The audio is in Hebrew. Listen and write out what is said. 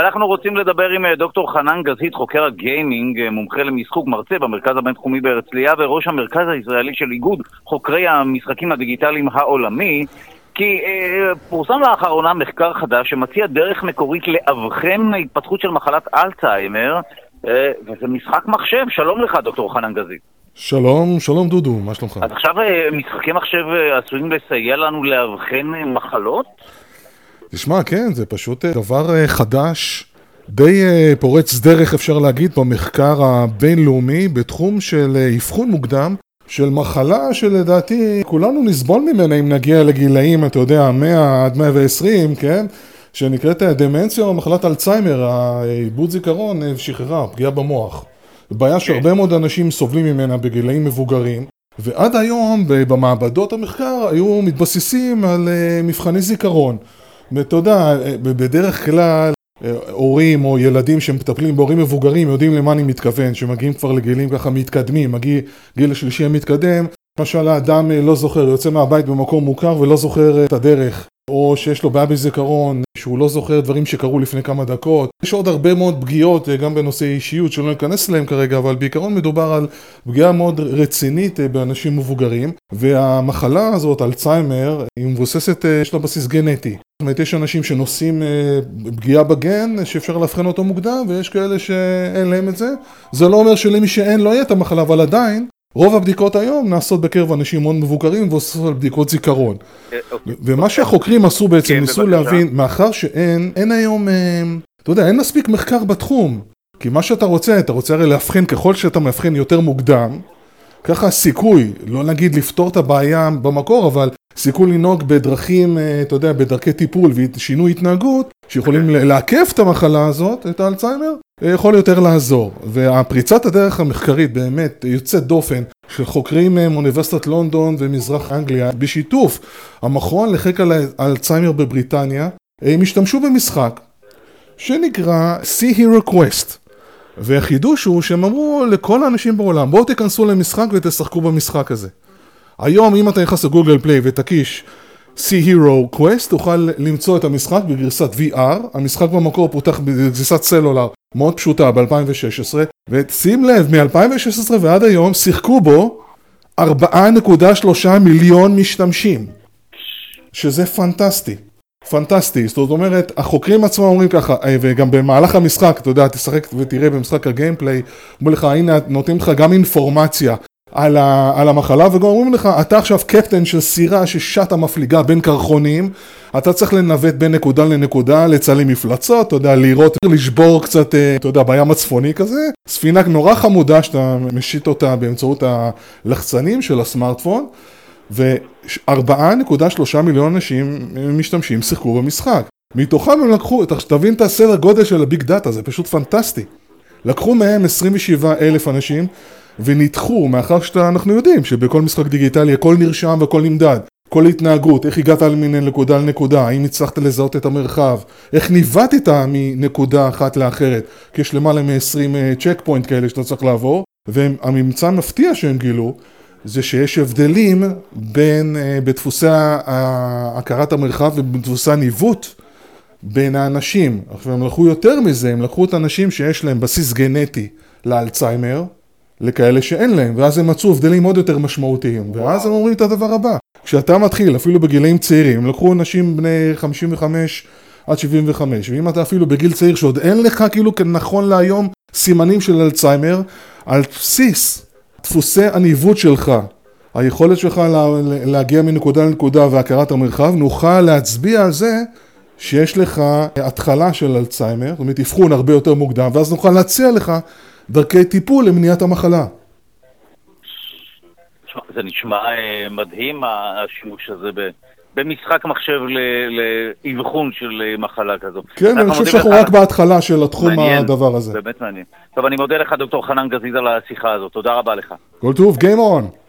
אנחנו רוצים לדבר עם אה, דוקטור חנן גזית, חוקר הגיימינג, אה, מומחה למשחוק, מרצה במרכז הבינתחומי בהרצליה וראש המרכז הישראלי של איגוד חוקרי המשחקים הדיגיטליים העולמי. כי אה, פורסם לאחרונה מחקר חדש שמציע דרך מקורית לאבחן התפתחות של מחלת אלצהיימר, אה, וזה משחק מחשב. שלום לך, דוקטור חנן גזית. שלום, שלום דודו, מה שלומך? אז עכשיו אה, משחקי מחשב עשויים לסייע לנו לאבחן מחלות? תשמע, כן, זה פשוט אה, דבר אה, חדש, די אה, פורץ דרך אפשר להגיד במחקר הבינלאומי בתחום של אבחון מוקדם של מחלה שלדעתי כולנו נסבול ממנה אם נגיע לגילאים, אתה יודע, 100 עד 120, כן? שנקראת דמנציה או מחלת אלצהיימר, העיבוד זיכרון ושחררה, פגיעה במוח. בעיה שהרבה מאוד אנשים סובלים ממנה בגילאים מבוגרים, ועד היום במעבדות המחקר היו מתבססים על מבחני זיכרון. ואתה יודע, אה, בדרך כלל אה, הורים או ילדים שמטפלים בהורים מבוגרים יודעים למה אני מתכוון, שמגיעים כבר לגילים ככה מתקדמים, מגיע גיל השלישי המתקדם, למשל האדם לא זוכר, יוצא מהבית במקום מוכר ולא זוכר את הדרך, או שיש לו בעיה בזיכרון, שהוא לא זוכר דברים שקרו לפני כמה דקות. יש עוד הרבה מאוד פגיעות, אה, גם בנושא אישיות, שלא ניכנס אליהם כרגע, אבל בעיקרון מדובר על פגיעה מאוד רצינית אה, באנשים מבוגרים, והמחלה הזאת, אלצהיימר, היא מבוססת, אה, יש לה בסיס גנטי. אומרת, יש אנשים שנושאים פגיעה בגן, שאפשר לאבחן אותו מוקדם, ויש כאלה שאין להם את זה. זה לא אומר שלמי שאין לא יהיה את המחלה, אבל עדיין, רוב הבדיקות היום נעשות בקרב אנשים מאוד מבוגרים ועושות על בדיקות זיכרון. אה, אוקיי. ומה שהחוקרים עשו בעצם, כן, ניסו להבין, מאחר שאין, אין היום, אה, אתה יודע, אין מספיק מחקר בתחום. כי מה שאתה רוצה, אתה רוצה הרי להבחין, ככל שאתה מבחין יותר מוקדם, ככה הסיכוי, לא נגיד לפתור את הבעיה במקור, אבל סיכוי לנהוג בדרכים, אה, אתה יודע, בדרכי טיפול ושינוי התנהגות, שיכולים לעכב את המחלה הזאת, את האלצהיימר, יכול יותר לעזור. והפריצת הדרך המחקרית באמת יוצאת דופן של חוקרים מאוניברסיטת לונדון ומזרח אנגליה, בשיתוף המכון לחקר האלצהיימר בבריטניה, הם השתמשו במשחק שנקרא Sea Hero Quest. והחידוש הוא שהם אמרו לכל האנשים בעולם, בואו תיכנסו למשחק ותשחקו במשחק הזה. היום אם אתה נכנס לגוגל פליי ותקיש Sea Hero Quest, תוכל למצוא את המשחק בגרסת VR, המשחק במקור פותח בגרסת סלולר מאוד פשוטה ב-2016, ושים לב, מ-2016 ועד היום שיחקו בו 4.3 מיליון משתמשים, שזה פנטסטי. פנטסטי, זאת אומרת, החוקרים עצמם אומרים ככה, אה, וגם במהלך המשחק, אתה יודע, תשחק ותראה במשחק הגיימפליי, אומרים לך, הנה, נותנים לך גם אינפורמציה על, ה, על המחלה, וגם אומרים לך, אתה עכשיו קפטן של סירה ששטה מפליגה בין קרחונים, אתה צריך לנווט בין נקודה לנקודה, לצלם מפלצות, אתה יודע, לראות, לשבור קצת, אה, אתה יודע, בים הצפוני כזה. ספינה נורא חמודה שאתה משית אותה באמצעות הלחצנים של הסמארטפון, ו-4.3 מיליון אנשים משתמשים, שיחקו במשחק. מתוכם הם לקחו, תבין את הסדר גודל של הביג דאטה, זה פשוט פנטסטי. לקחו מהם 27 אלף אנשים ונדחו, מאחר שאנחנו יודעים שבכל משחק דיגיטלי הכל נרשם והכל נמדד. כל התנהגות, איך הגעת מנקודה לנקודה, האם הצלחת לזהות את המרחב, איך ניווטת מנקודה אחת לאחרת, כי יש למעלה מ-20 צ'ק פוינט כאלה שאתה צריך לעבור, והממצא המפתיע שהם גילו, זה שיש הבדלים בין, uh, בדפוסי הכרת המרחב ובדפוסי הניווט בין האנשים. עכשיו הם לקחו יותר מזה, הם לקחו את האנשים שיש להם בסיס גנטי לאלצהיימר, לכאלה שאין להם, ואז הם מצאו הבדלים עוד יותר משמעותיים, ואז הם אומרים את הדבר הבא, כשאתה מתחיל, אפילו בגילאים צעירים, הם לקחו אנשים בני 55 עד 75, ואם אתה אפילו בגיל צעיר שעוד אין לך כאילו נכון להיום סימנים של אלצהיימר, על בסיס דפוסי הניווט שלך, היכולת שלך לה, להגיע מנקודה לנקודה והכרת המרחב, נוכל להצביע על זה שיש לך התחלה של אלצהיימר, זאת אומרת אבחון הרבה יותר מוקדם, ואז נוכל להציע לך דרכי טיפול למניעת המחלה. זה נשמע אה, מדהים השימוש הזה במשחק מחשב לאבחון של אה, מחלה כזו. כן, אני חושב שאנחנו רק בהתחלה של התחום הדבר הזה. באמת מעניין. טוב, אני מודה לך, דוקטור חנן גזיז, על השיחה הזאת. תודה רבה לך. כל טוב, Game on.